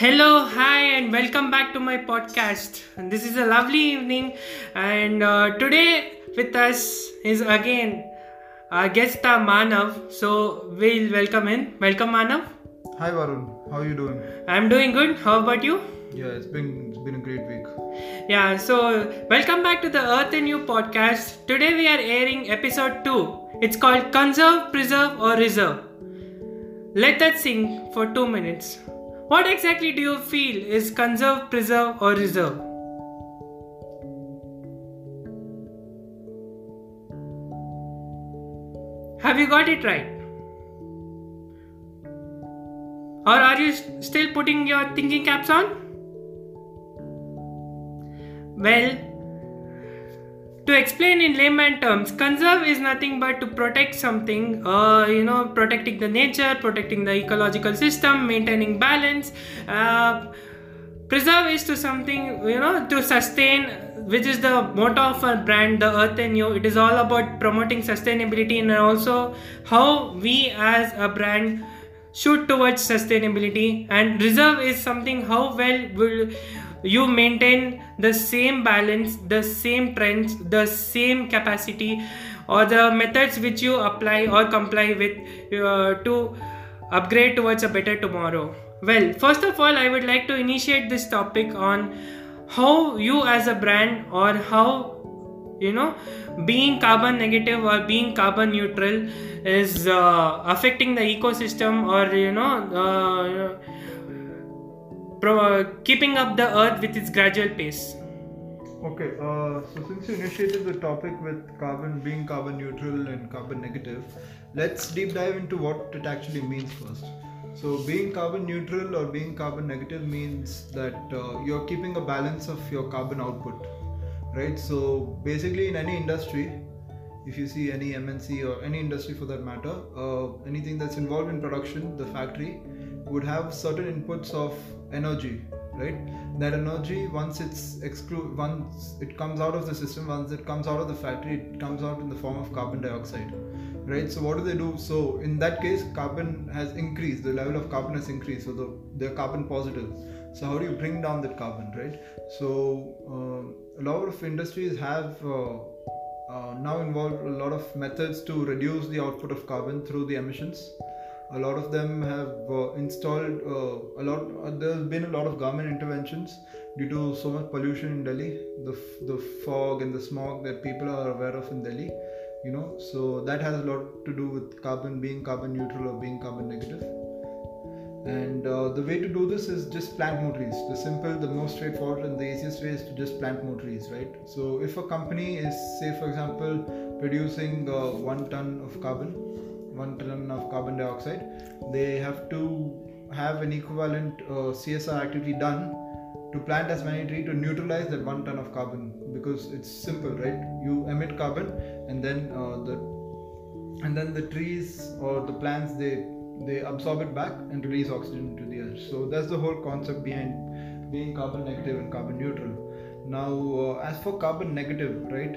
Hello, hi, and welcome back to my podcast. This is a lovely evening, and uh, today with us is again our guest uh, Manav. So we'll welcome in. Welcome, Manav. Hi Varun, how are you doing? I'm doing good. How about you? Yeah, it's been it's been a great week. Yeah, so welcome back to the Earth and You podcast. Today we are airing episode 2. It's called Conserve, Preserve, or Reserve. Let that sink for 2 minutes. What exactly do you feel is conserve, preserve, or reserve? Have you got it right? Or are you still putting your thinking caps on? Well, to explain in layman terms, conserve is nothing but to protect something, uh, you know, protecting the nature, protecting the ecological system, maintaining balance. Uh, preserve is to something, you know, to sustain, which is the motto of our brand, the Earth and You. It is all about promoting sustainability and also how we as a brand shoot towards sustainability. And reserve is something how well will you maintain the same balance the same trends the same capacity or the methods which you apply or comply with uh, to upgrade towards a better tomorrow. Well first of all i would like to initiate this topic on how you as a brand or how you know being carbon negative or being carbon neutral is uh, affecting the ecosystem or you know uh, keeping up the earth with its gradual pace Okay, uh, so since you initiated the topic with carbon being carbon neutral and carbon negative, let's deep dive into what it actually means first. So, being carbon neutral or being carbon negative means that uh, you're keeping a balance of your carbon output, right? So, basically, in any industry, if you see any MNC or any industry for that matter, uh, anything that's involved in production, the factory would have certain inputs of energy, right? That energy, once it's exclude, once it comes out of the system, once it comes out of the factory, it comes out in the form of carbon dioxide, right? So what do they do? So in that case, carbon has increased. The level of carbon has increased. So the they're carbon positive. So how do you bring down that carbon, right? So uh, a lot of industries have. Uh, uh, now involve a lot of methods to reduce the output of carbon through the emissions. A lot of them have uh, installed uh, a lot. Uh, there's been a lot of government interventions due to so much pollution in Delhi, the f- the fog and the smog that people are aware of in Delhi. You know, so that has a lot to do with carbon being carbon neutral or being carbon negative. And uh, the way to do this is just plant more trees. The simple, the most straightforward, and the easiest way is to just plant more trees, right? So if a company is, say, for example, producing uh, one ton of carbon, one ton of carbon dioxide, they have to have an equivalent uh, CSR activity done to plant as many trees to neutralize that one ton of carbon because it's simple, right? You emit carbon, and then uh, the and then the trees or the plants they they absorb it back and release oxygen into the air so that's the whole concept behind being carbon negative and carbon neutral. Now uh, as for carbon negative right?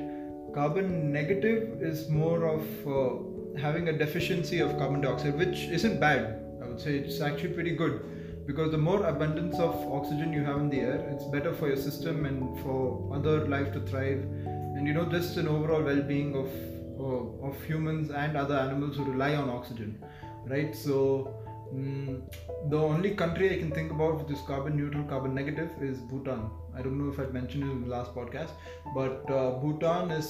Carbon negative is more of uh, having a deficiency of carbon dioxide which isn't bad i would say it's actually pretty good. Because the more abundance of oxygen you have in the air it's better for your system and for other life to thrive. And you know just an overall well-being of of humans and other animals who rely on oxygen right? So mm, the only country i can think about which is carbon neutral carbon negative is bhutan i don't know if i mentioned it in the last podcast but uh, bhutan is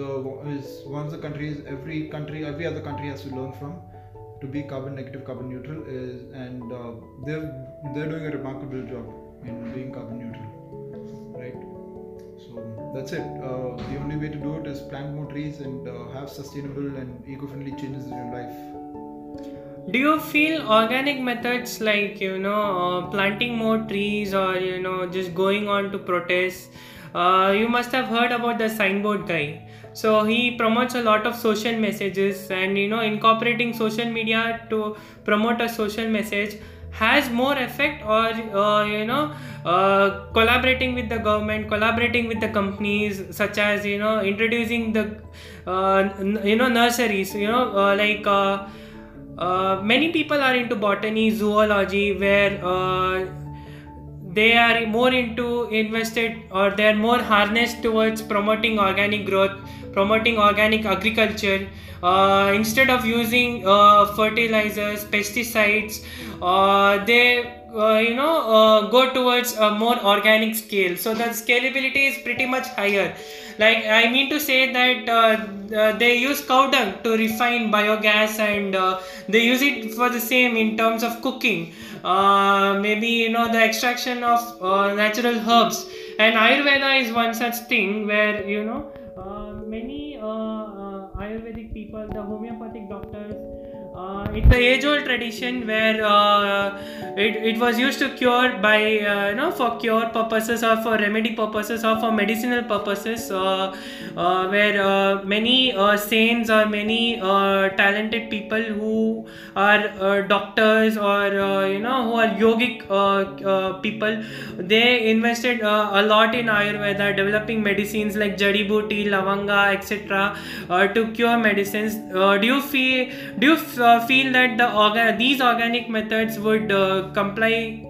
the is one of the countries every country every other country has to learn from to be carbon negative carbon neutral is and uh, they're they're doing a remarkable job in being carbon neutral right so that's it. Uh, the only way to do it is plant more trees and uh, have sustainable and eco-friendly changes in your life. Do you feel organic methods like you know uh, planting more trees or you know just going on to protest uh, you must have heard about the signboard guy. So he promotes a lot of social messages and you know incorporating social media to promote a social message has more effect or uh, you know uh, collaborating with the government collaborating with the companies such as you know introducing the uh, n- you know nurseries you know uh, like uh, many people are into botany zoology where uh, they are more into invested or they are more harnessed towards promoting organic growth promoting organic agriculture. Uh, instead of using uh, fertilizers pesticides uh, they uh, you know uh, go towards a more organic scale. So the scalability is pretty much higher. Like i mean to say that uh, uh, they use cow dung to refine biogas and uh, they use it for the same in terms of cooking. Maybe you know the extraction of natural herbs. And ayurveda is one such thing where you know many ayurvedic people the homeopathic doctors it's the age-old tradition where uh, it, it was used to cure by uh, you know for cure purposes or for remedy purposes or for medicinal purposes uh, uh, where uh, many saints or many talented people who are doctors or you know who are yogic people they invested a lot in ayurveda developing medicines like jadi booty lavanga etc to cure medicines. Do you feel do you f- uh, that the these organic methods would uh, comply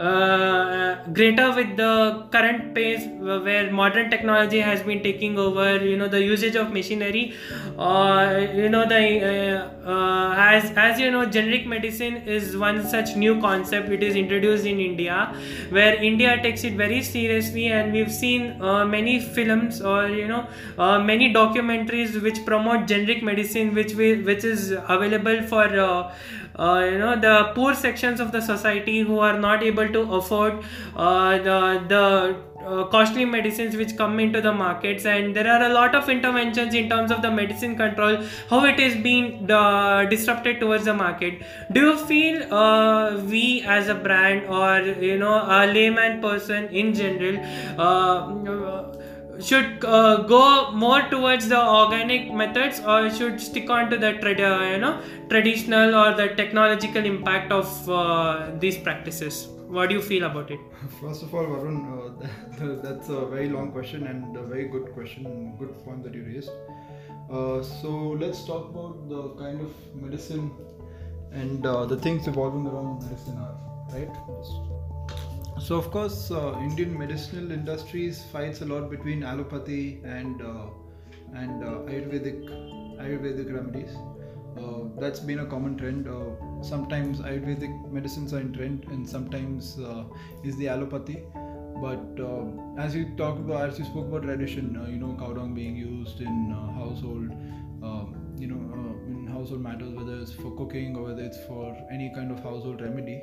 uh, greater with the current pace where modern technology has been taking over you know the usage of machinery uh, you know the uh, uh, as as you know generic medicine is one such new concept. It is introduced in india where india takes it very seriously and we've seen uh, many films or you know uh, many documentaries which promote generic medicine which we, which is available for uh, you know the poor sections of the society who are not able to afford uh, the the uh, costly medicines which come into the markets. And there are a lot of interventions in terms of the medicine control how it is being uh, disrupted towards the market. Do you feel uh, we as a brand or you know a layman person in general uh, should uh, go more towards the organic methods or should stick on to the trad- uh, you know traditional or the technological impact of uh, these practices what do you feel about it First of all, Varun, uh, that, that's a very long question and a very good question, good point that you raised. Uh, so let's talk about the kind of medicine and uh, the things evolving around medicine are, right? So of course, uh, Indian medicinal industries fights a lot between allopathy and uh, and uh, Ayurvedic Ayurvedic remedies. Uh, that's been a common trend. Uh, sometimes Ayurvedic medicines are in trend, and sometimes uh, is the allopathy. But as you talked about, as you spoke about tradition, you know, cow dung being used in household, um, you know, in household matters, whether it's for cooking or whether it's for any kind of household remedy.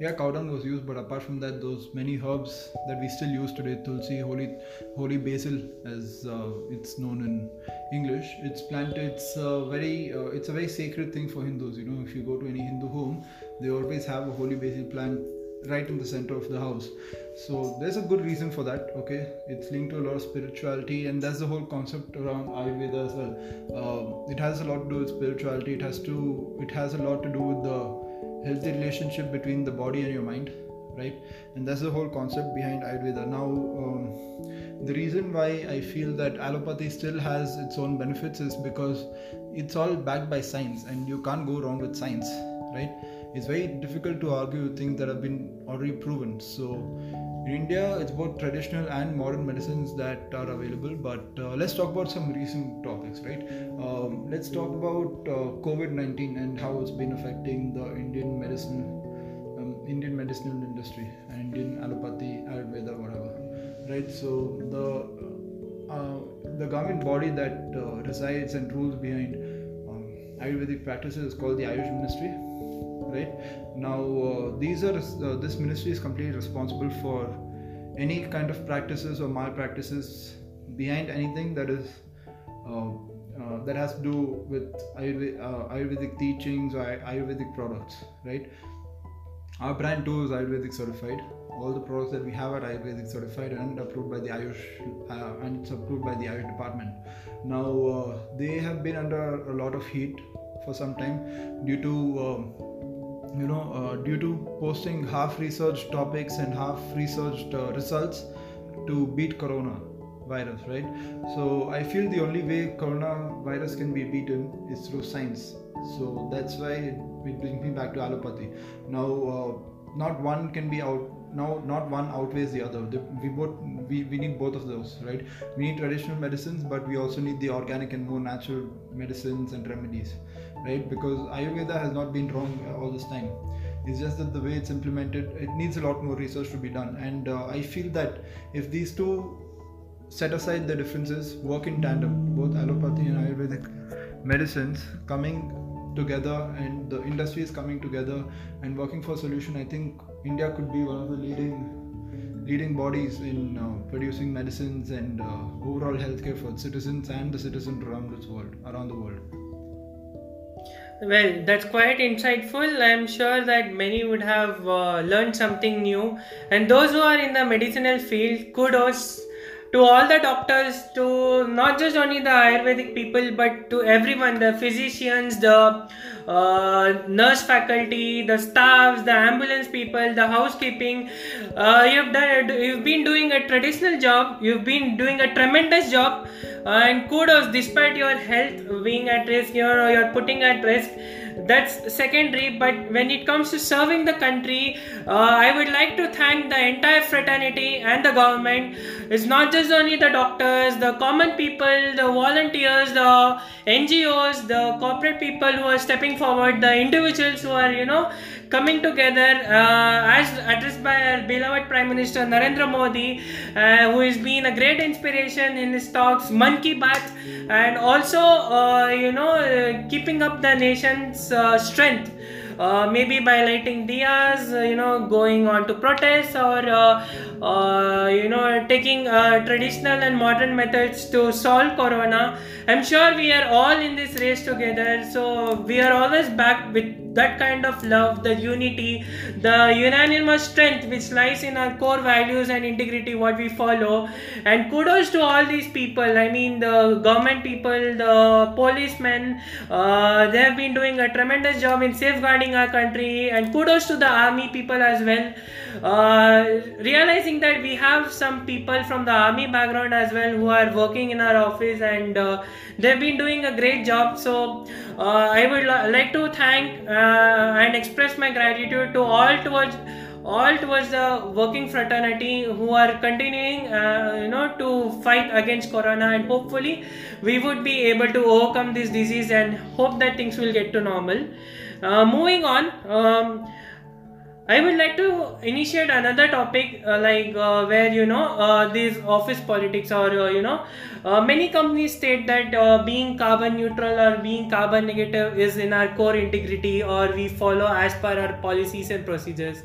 Yeah, cow dung was used, but apart from that, those many herbs that we still use today, tulsi, holy, holy basil, as uh, it's known in English, it's planted. It's a very, uh, it's a very sacred thing for Hindus. You know, if you go to any Hindu home, they always have a holy basil plant right in the center of the house. So there's a good reason for that. Okay, it's linked to a lot of spirituality, and that's the whole concept around Ayurveda as well. Um, it has a lot to do with spirituality. It has to, it has a lot to do with the healthy relationship between the body and your mind right? And that's the whole concept behind ayurveda. Now um, the reason why i feel that allopathy still has its own benefits is because it's all backed by science and you can't go wrong with science right? It's very difficult to argue with things that have been already proven. So in india it's both traditional and modern medicines that are available but uh, let's talk about some recent topics right? Um, let's talk about uh, covid-19 and how it's been affecting the indian medicine um, indian medicinal industry and indian allopathy ayurveda whatever right? So the uh, the government body that uh, resides and rules behind um, ayurvedic practices is called the ayush ministry right now uh, these are uh, this ministry is completely responsible for any kind of practices or malpractices behind anything that is uh, uh, that has to do with Ayurvedic, uh, Ayurvedic teachings or Ayurvedic products, right? Our brand too is Ayurvedic certified. All the products that we have are Ayurvedic certified and approved by the Ayush, uh, and it's approved by the Ayush department. Now they have been under a lot of heat for some time due to um, you know uh, due to posting half researched topics and half researched uh, results to beat corona virus right? So i feel the only way coronavirus can be beaten is through science. So that's why it brings me back to allopathy. Now uh, not one can be out now not one outweighs the other. We both we, we need both of those right? We need traditional medicines but we also need the organic and more natural medicines and remedies right? Because ayurveda has not been wrong all this time. It's just that the way it's implemented it needs a lot more research to be done. And uh, i feel that if these two set aside the differences work in tandem both allopathy and ayurvedic medicines coming together and the industry is coming together and working for a solution i think india could be one of the leading leading bodies in uh, producing medicines and uh, overall healthcare for citizens and the citizens around this world around the world well, that's quite insightful. I'm sure that many would have uh, learned something new. And those who are in the medicinal field, kudos to all the doctors, to not just only the Ayurvedic people, but to everyone the physicians, the uh, nurse faculty, the staffs, the ambulance people, the housekeeping. Uh, you've done, you've been doing a traditional job. You've been doing a tremendous job, uh, and kudos. Despite your health being at risk, you're you're putting at risk that's secondary but when it comes to serving the country uh, i would like to thank the entire fraternity and the government. It's not just only the doctors the common people the volunteers the ngos the corporate people who are stepping forward the individuals who are you know coming together uh, as addressed by our beloved Prime Minister Narendra Modi, uh, who has been a great inspiration in his talks, Man Ki Baat, and also, uh, you know, uh, keeping up the nation's uh, strength. Maybe by lighting diyas, you know, going on to protests or, you know, taking uh, traditional and modern methods to solve corona. I'm sure we are all in this race together. So we are always back with that kind of love, the unity, the unanimous strength which lies in our core values and integrity, what we follow. And kudos to all these people. I mean, the government people, the policemen, uh, they have been doing a tremendous job in safeguarding our country. And kudos to the army people as well. Uh, realizing that we have some people from the army background as well who are working in our office and uh, they've been doing a great job. So uh, I would like to thank uh, and express my gratitude to all towards all towards the working fraternity who are continuing uh, you know to fight against corona and hopefully we would be able to overcome this disease and hope that things will get to normal uh, moving on um, I would like to initiate another topic uh, like uh, where you know uh, these office politics or uh, you know uh, many companies state that uh, being carbon neutral or being carbon negative is in our core integrity or we follow as per our policies and procedures.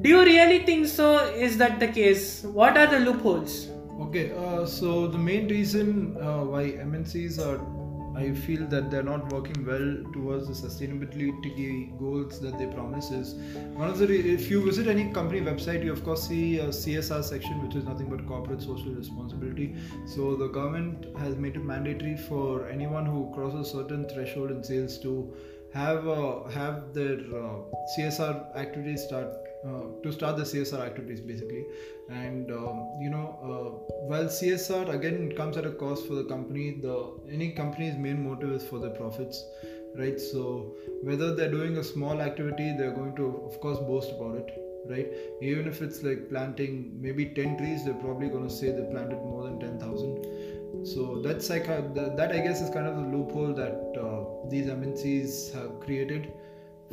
Do you really think so? Is that the case? What are the loopholes? Okay, so the main reason why MNCs are I feel that they're not working well towards the sustainability goals that they promise is one of the if you visit any company website you of course see a CSR section which is nothing but corporate social responsibility. So the government has made it mandatory for anyone who crosses certain threshold in sales to have uh, have their uh, CSR activities start to start the CSR activities basically. And um, you know, uh, while CSR again comes at a cost for the company, the any company's main motive is for the profits, right? So whether they're doing a small activity, they're going to of course boast about it, right? Even if it's like planting maybe 10 trees, they're probably going to say they planted more than 10,000. So that's like a, that I guess is kind of the loophole that uh, these MNCs have created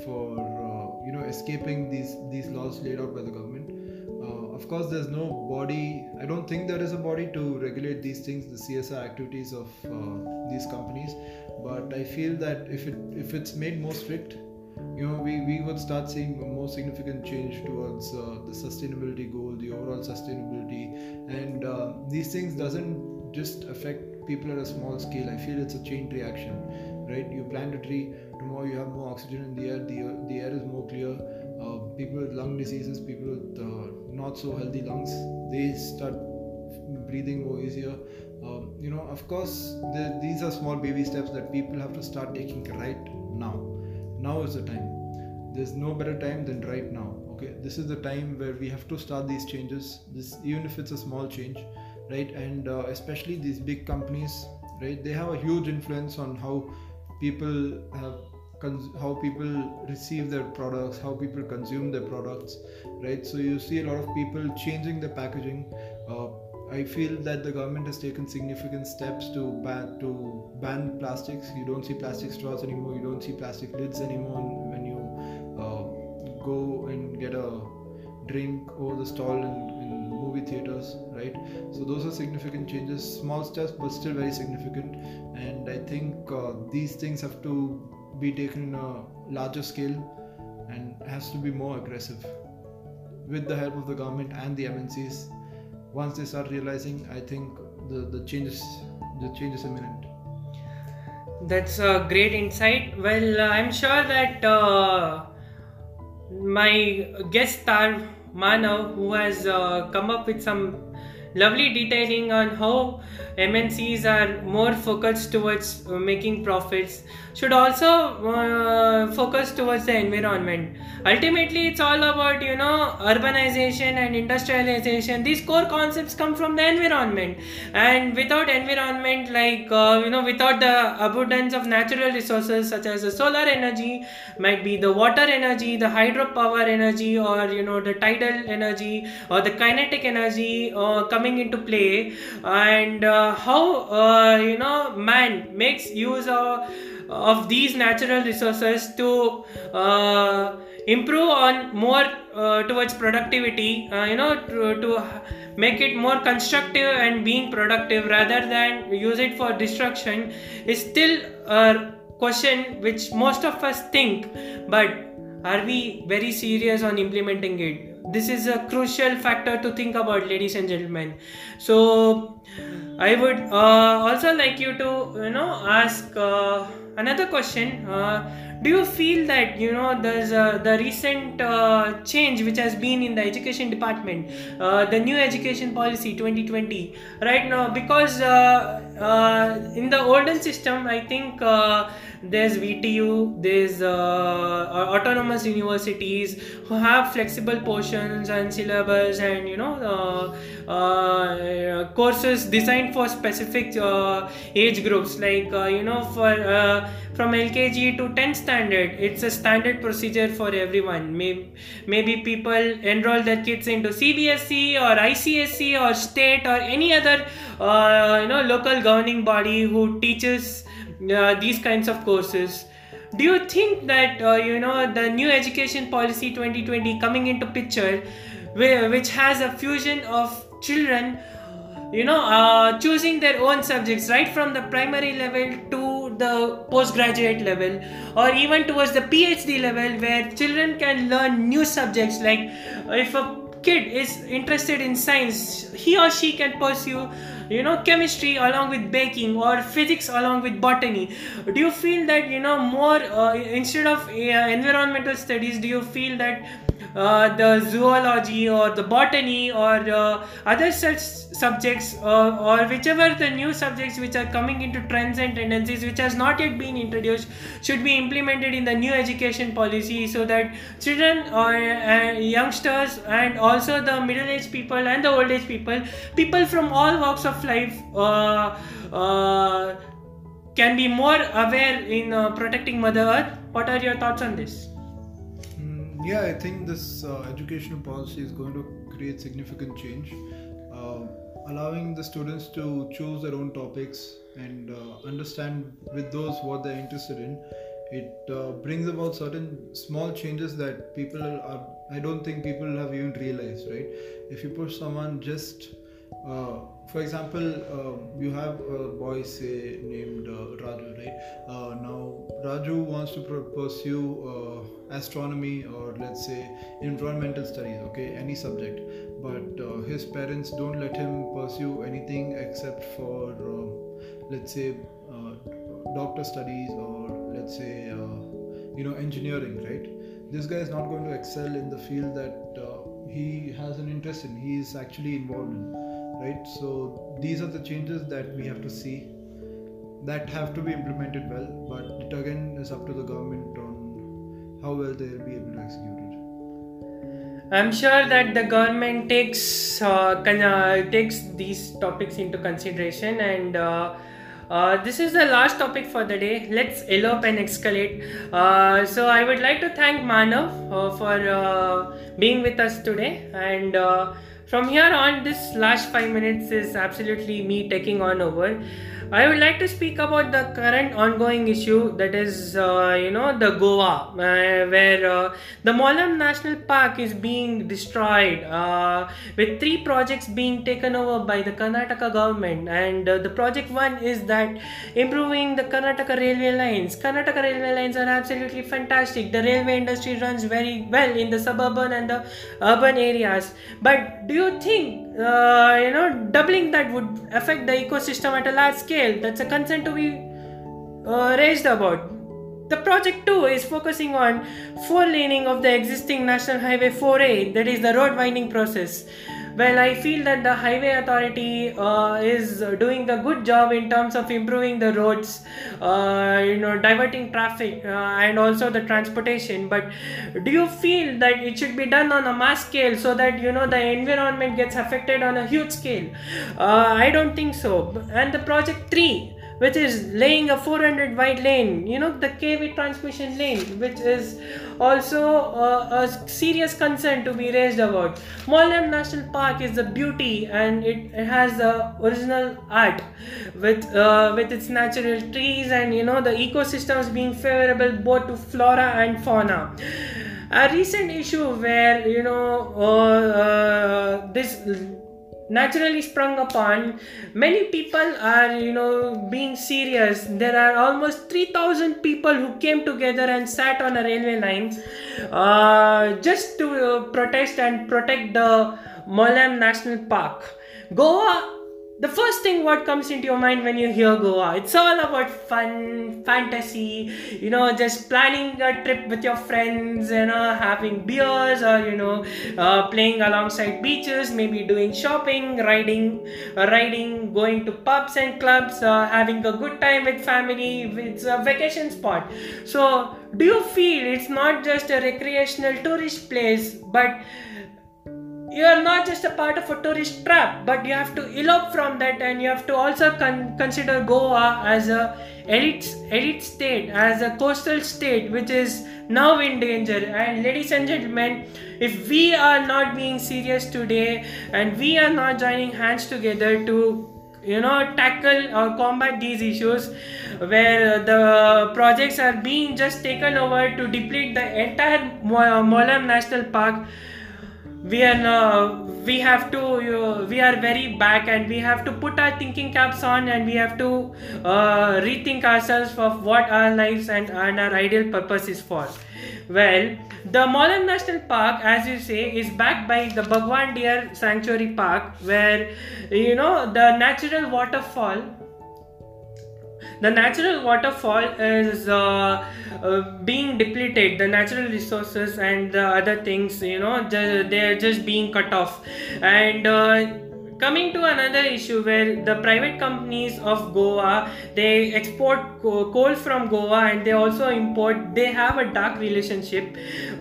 for uh, you know escaping these these laws laid out by the government. Uh, of course, there's no body. I don't think there is a body to regulate these things, the CSR activities of uh, these companies. But I feel that if it if it's made more strict, you know, we, we would start seeing a more significant change towards uh, the sustainability goal, the overall sustainability, and uh, these things doesn't just affect people at a small scale. I feel it's a chain reaction, right? You plant a tree, tomorrow you have more oxygen in the air the, the air is more clear. Uh, people with lung diseases people with uh, not so healthy lungs they start breathing more easier. Um, you know of course the, these are small baby steps that people have to start taking right now. Now is the time. There's no better time than right now okay? This is the time where we have to start these changes. This even if it's a small change right? And uh, especially these big companies right? They have a huge influence on how people have cons- how people receive their products how people consume their products right so you see a lot of people changing the packaging uh, I feel that the government has taken significant steps to ban to ban plastics. You don't see plastic straws anymore. You don't see plastic lids anymore when you uh, go and get a drink over the stall in, in movie theaters, right? So those are significant changes. Small steps, but still very significant. And I think uh, these things have to be taken in a larger scale and has to be more aggressive with the help of the government and the MNCs once they start realizing, I think the the changes the change is imminent. That's a great insight. Well, uh, I'm sure that uh, my guest star Manav, who has uh, come up with some lovely detailing on how MNCs are more focused towards uh, making profits should also uh, focus towards the environment. Ultimately, it's all about you know urbanization and industrialization. These core concepts come from the environment, and without environment, like uh, you know, without the abundance of natural resources such as the solar energy, might be the water energy, the hydropower energy, or you know the tidal energy or the kinetic energy uh, coming into play, and uh, how uh, you know man makes use of of these natural resources to uh, improve on more uh, towards productivity uh, you know to, to make it more constructive and being productive rather than use it for destruction is still a question which most of us think. But are we very serious on implementing it this is a crucial factor to think about ladies and gentlemen. So i would uh, also like you to you know ask uh, another question. Uh, do you feel that you know there's uh, the recent uh, change which has been in the education department uh, the new education policy 2020 right now? Because uh, uh, in the olden system i think uh, there's vtu there's autonomous universities who have flexible portions and syllabus and you know courses designed for specific age groups. Like you know for from lkg to 10th standard it's a standard procedure for everyone. Maybe, people enroll their kids into cbse or icsc or state or any other uh, you know local governing body who teaches uh, these kinds of courses. Do you think that uh, you know the new education policy 2020 coming into picture which has a fusion of children you know uh, choosing their own subjects right from the primary level to the postgraduate level or even towards the phd level where children can learn new subjects. Like if a kid is interested in science he or she can pursue you know chemistry along with baking or physics along with botany. Do you feel that you know more uh, instead of uh, environmental studies do you feel that the zoology or the botany or uh, other such subjects uh, or whichever the new subjects which are coming into trends and tendencies which has not yet been introduced should be implemented in the new education policy so that children or uh, youngsters and also the middle aged people and the old age people people from all walks of life uh, uh, can be more aware in protecting mother earth. What are your thoughts on this yeah, I think this uh, educational policy is going to create significant change, uh, allowing the students to choose their own topics and uh, understand with those what they're interested in. It uh, brings about certain small changes that people are, I don't think people have even realized, right? If you push someone just uh, for example, uh, you have a boy say named uh, Raju, right? Uh, now Raju wants to pursue uh, astronomy or let's say environmental studies, okay, any subject, but uh, his parents don't let him pursue anything except for let's say doctor studies or let's say you know engineering, right? This guy is not going to excel in the field that he has an interest in. He is actually involved in right so these are the changes that we have to see that have to be implemented well but it again is up to the government on how well they'll be able to execute it i'm sure that the government takes uh, uh, takes these topics into consideration and uh, Uh, this is the last topic for the day. Let's elope and escalate. Uh, so, I would like to thank Manav uh, for uh, being with us today. And uh, from here on, this last five minutes is absolutely me taking on over. I would like to speak about the current ongoing issue that is, uh, you know, the Goa, uh, where uh, the Mollem National Park is being destroyed, uh, with three projects being taken over by the Karnataka government. And uh, the project one is that improving the Karnataka railway lines. Karnataka railway lines are absolutely fantastic. The railway industry runs very well in the suburban and the urban areas. But do you think, uh, you know, doubling that would affect the ecosystem at a large scale? That's a concern to be uh, raised about. The project 2 is focusing on four laning of the existing National Highway 4A, that is the road winding process. Well, I feel that the highway authority uh, is doing the good job in terms of improving the roads, uh, you know, diverting traffic uh, and also the transportation. But do you feel that it should be done on a mass scale so that you know the environment gets affected on a huge scale? Uh, I don't think so. And the project three which is laying a 400 wide lane you know the kv transmission lane which is also uh, a serious concern to be raised about. Mollem national park is the beauty and it, it has the original art with uh, with its natural trees and you know the ecosystems being favorable both to flora and fauna. A recent issue where you know uh, uh, this naturally sprung upon. Many people are you know being serious. There are almost 3000 people who came together and sat on a railway line uh, just to uh, protest and protect the mollem national park. Goa the first thing what comes into your mind when you hear Goa, it's all about fun, fantasy, you know, just planning a trip with your friends, you know, having beers or, you know, uh, playing alongside beaches, maybe doing shopping, riding, uh, riding, going to pubs and clubs, uh, having a good time with family. It's a vacation spot. So, do you feel it's not just a recreational tourist place, but you are not just a part of a tourist trap but you have to elope from that and you have to also con- consider goa as a elite elite state as a coastal state which is now in danger. And ladies and gentlemen if we are not being serious today and we are not joining hands together to you know tackle or combat these issues where the projects are being just taken over to deplete the entire mollem national park we are uh, we have to uh, we are very back and we have to put our thinking caps on and we have to uh, rethink ourselves of what our lives and, and our ideal purpose is for. Well the Mollem National Park as you say is backed by the Bhagwan Deer Sanctuary Park where you know the natural waterfall the natural waterfall is uh, uh, being depleted. The natural resources and the other things you know they're just being cut off. And uh, coming to another issue where the private companies of goa they export coal from goa and they also import they have a dark relationship.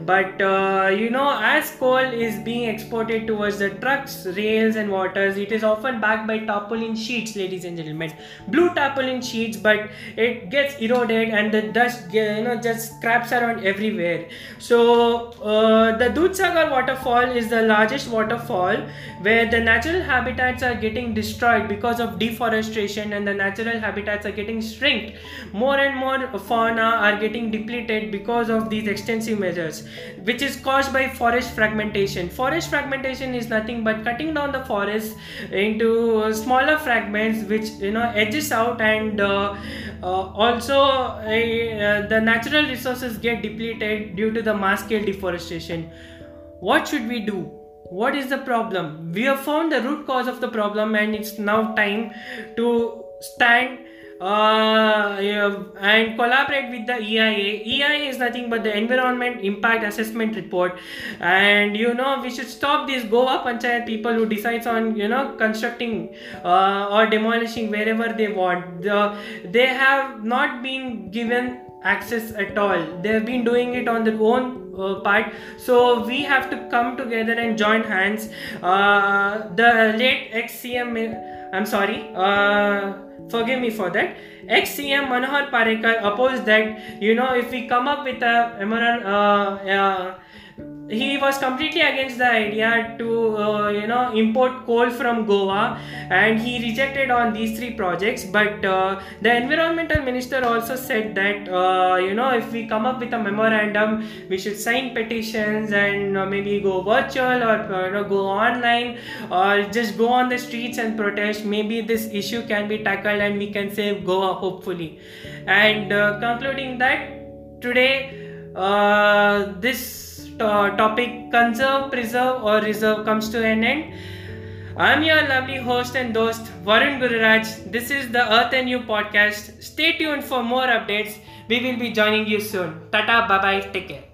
But uh, you know as coal is being exported towards the trucks rails and waters it is often backed by tarpaulin sheets ladies and gentlemen. Blue tarpaulin sheets but it gets eroded and the dust you know just scraps around everywhere. So uh, the Dudhsagar waterfall is the largest waterfall where the natural habitat habitats are getting destroyed because of deforestation and the natural habitats are getting shrinked. More and more fauna are getting depleted because of these extensive measures which is caused by forest fragmentation. Forest fragmentation is nothing but cutting down the forest into smaller fragments which you know edges out and uh, uh, also uh, the natural resources get depleted due to the mass scale deforestation. What should we do what is the problem we have found the root cause of the problem and it's now time to stand uh, and collaborate with the EIA. EIA is nothing but the Environment Impact Assessment Report, and you know we should stop these Goa Panchayat people who decides on you know constructing uh, or demolishing wherever they want. The, they have not been given access at all they have been doing it on their own uh, part so we have to come together and join hands uh, the late ex-cm i'm sorry uh, forgive me for that. Ex CM Manohar Parrikar opposed that, you know, if we come up with a he was completely against the idea to uh, you know import coal from goa and he rejected on these three projects. But uh, the environmental minister also said that uh, you know if we come up with a memorandum we should sign petitions and uh, maybe go virtual or uh, you know, go online or just go on the streets and protest. Maybe this issue can be tackled and we can save goa hopefully. And uh, concluding that today this Uh, topic conserve, preserve, or reserve comes to an end. I'm your lovely host and host Varun Gururaj. This is the Earth and You podcast. Stay tuned for more updates. We will be joining you soon. Tata, bye bye, take care.